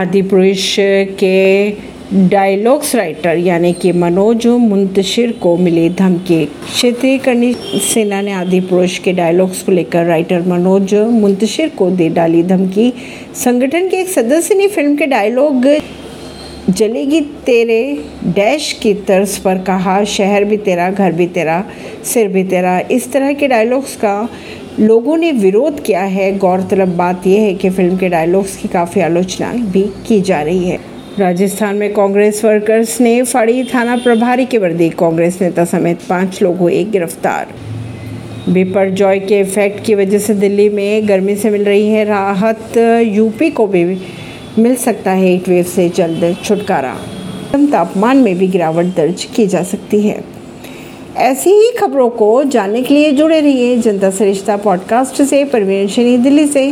आदि पुरुष के डायलॉग्स राइटर यानी कि मनोज मुंतशिर को मिली धमकी। क्षेत्रीय करनी सेना ने आदि पुरुष के डायलॉग्स को लेकर राइटर मनोज मुंतशिर को दे डाली धमकी। संगठन के एक सदस्य ने फ़िल्म के डायलॉग जलेगी तेरे डैश की तर्ज पर कहा, शहर भी तेरा, घर भी तेरा, सिर भी तेरा। इस तरह के डायलॉग्स का लोगों ने विरोध किया है। गौरतलब बात यह है कि फ़िल्म के डायलॉग्स की काफ़ी आलोचना भी की जा रही है। राजस्थान में कांग्रेस वर्कर्स ने फाड़ी थाना प्रभारी की वर्दी। कांग्रेस नेता समेत पाँच लोग हुए गिरफ़्तार। बिपर जॉय के इफ़ेक्ट की वजह से दिल्ली में गर्मी से मिल रही है राहत। यूपी को भी मिल सकता है हीट वेव से जल्द छुटकारा। कम तापमान में भी गिरावट दर्ज की जा सकती है। ऐसी ही खबरों को जानने के लिए जुड़े रहिए जनता सरिश्ता पॉडकास्ट से। परवीन दिल्ली से।